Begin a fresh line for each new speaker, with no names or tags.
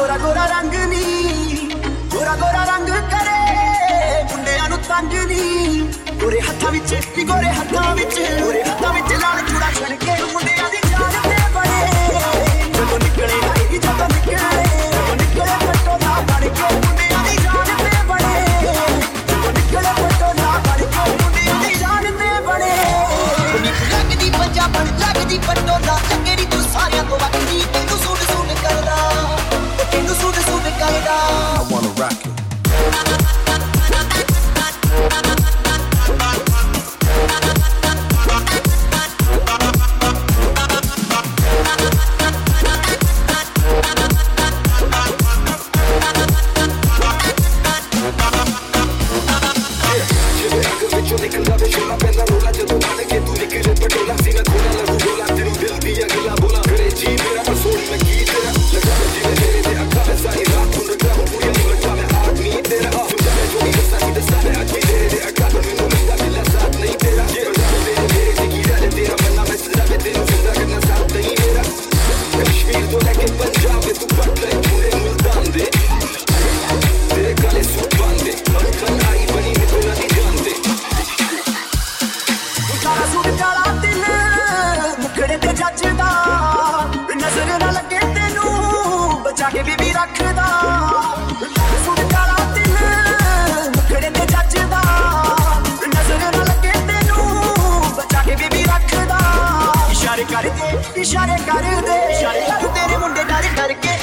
ਗੋਰਾ ਗੋਰਾ ਰੰਗ ਨੀ, ਗੋਰਾ ਗੋਰਾ ਰੰਗ ਕਰੇ, ਮੁੰਡਿਆਂ ਨੂੰ ਤੰਗ ਨੀ। ਗੋਰੇ ਹੱਥਾਂ ਵਿੱਚ, ਨੀ ਗੋਰੇ ਹੱਥਾਂ ਵਿੱਚ, ਗੋਰੇ ਹੱਥਾਂ ਵਿੱਚ ਲਾਲ ਚੂੜਾ ਛਣ ਕੇ ਮੁੰਡਿਆਂ ਦੀ ਜਾਨ ਦੇ ਬੜੇ। ਜਦੋਂ ਨਿਕਲੇ ਨਾ ਇਹ ਜਦੋਂ ਨਿਕਲੇ ਜਦੋਂ ਨਿਕਲੇ ਫਟੋ ਨਾ ਬਣ ਕੇ ਮੁੰਡਿਆਂ ਦੀ ਜਾਨ ਦੇ ਬੜੇ। ਜਦੋਂ ਨਿਕਲੇ ਫਟੋ ਨਾ ਬਣ ਕੇ ਮੁੰਡਿਆਂ ਦੀ ਜਾਨ ਦੇ ਬੜੇ। ਲੱਗਦੀ ਪੰਜਾਬਣ ਲੱਗਦੀ ਪਟੋ ਦਾ ਲੱਗੜੀ ਤੂੰ ਸਾਰਿਆਂ ਤੋਂ ਵੱਖ ਕੇ ਬੀਬੀ ਰੱਖਦਾ। ਕਾਲਾ ਸੂਟ ਕਾਲਾ ਦਿਲ ਮੁਖੜੇ ਤੇ ਜੱਜਦਾ। ਨਜ਼ਰ ਨਾ ਲੱਗੇ ਤੈਨੂੰ, ਬਚਾ ਕੇ ਬੀਬੀ ਰੱਖਦਾ। ਇਸ਼ਾਰੇ ਕਰਦੇ ਇਸ਼ਾਰੇ ਕਰਦੇ। ਇਸ਼ਾਰੇ ਕਰ ਤੇਰੇ ਮੁੰਡੇ ਡਰ ਡਰ ਕੇ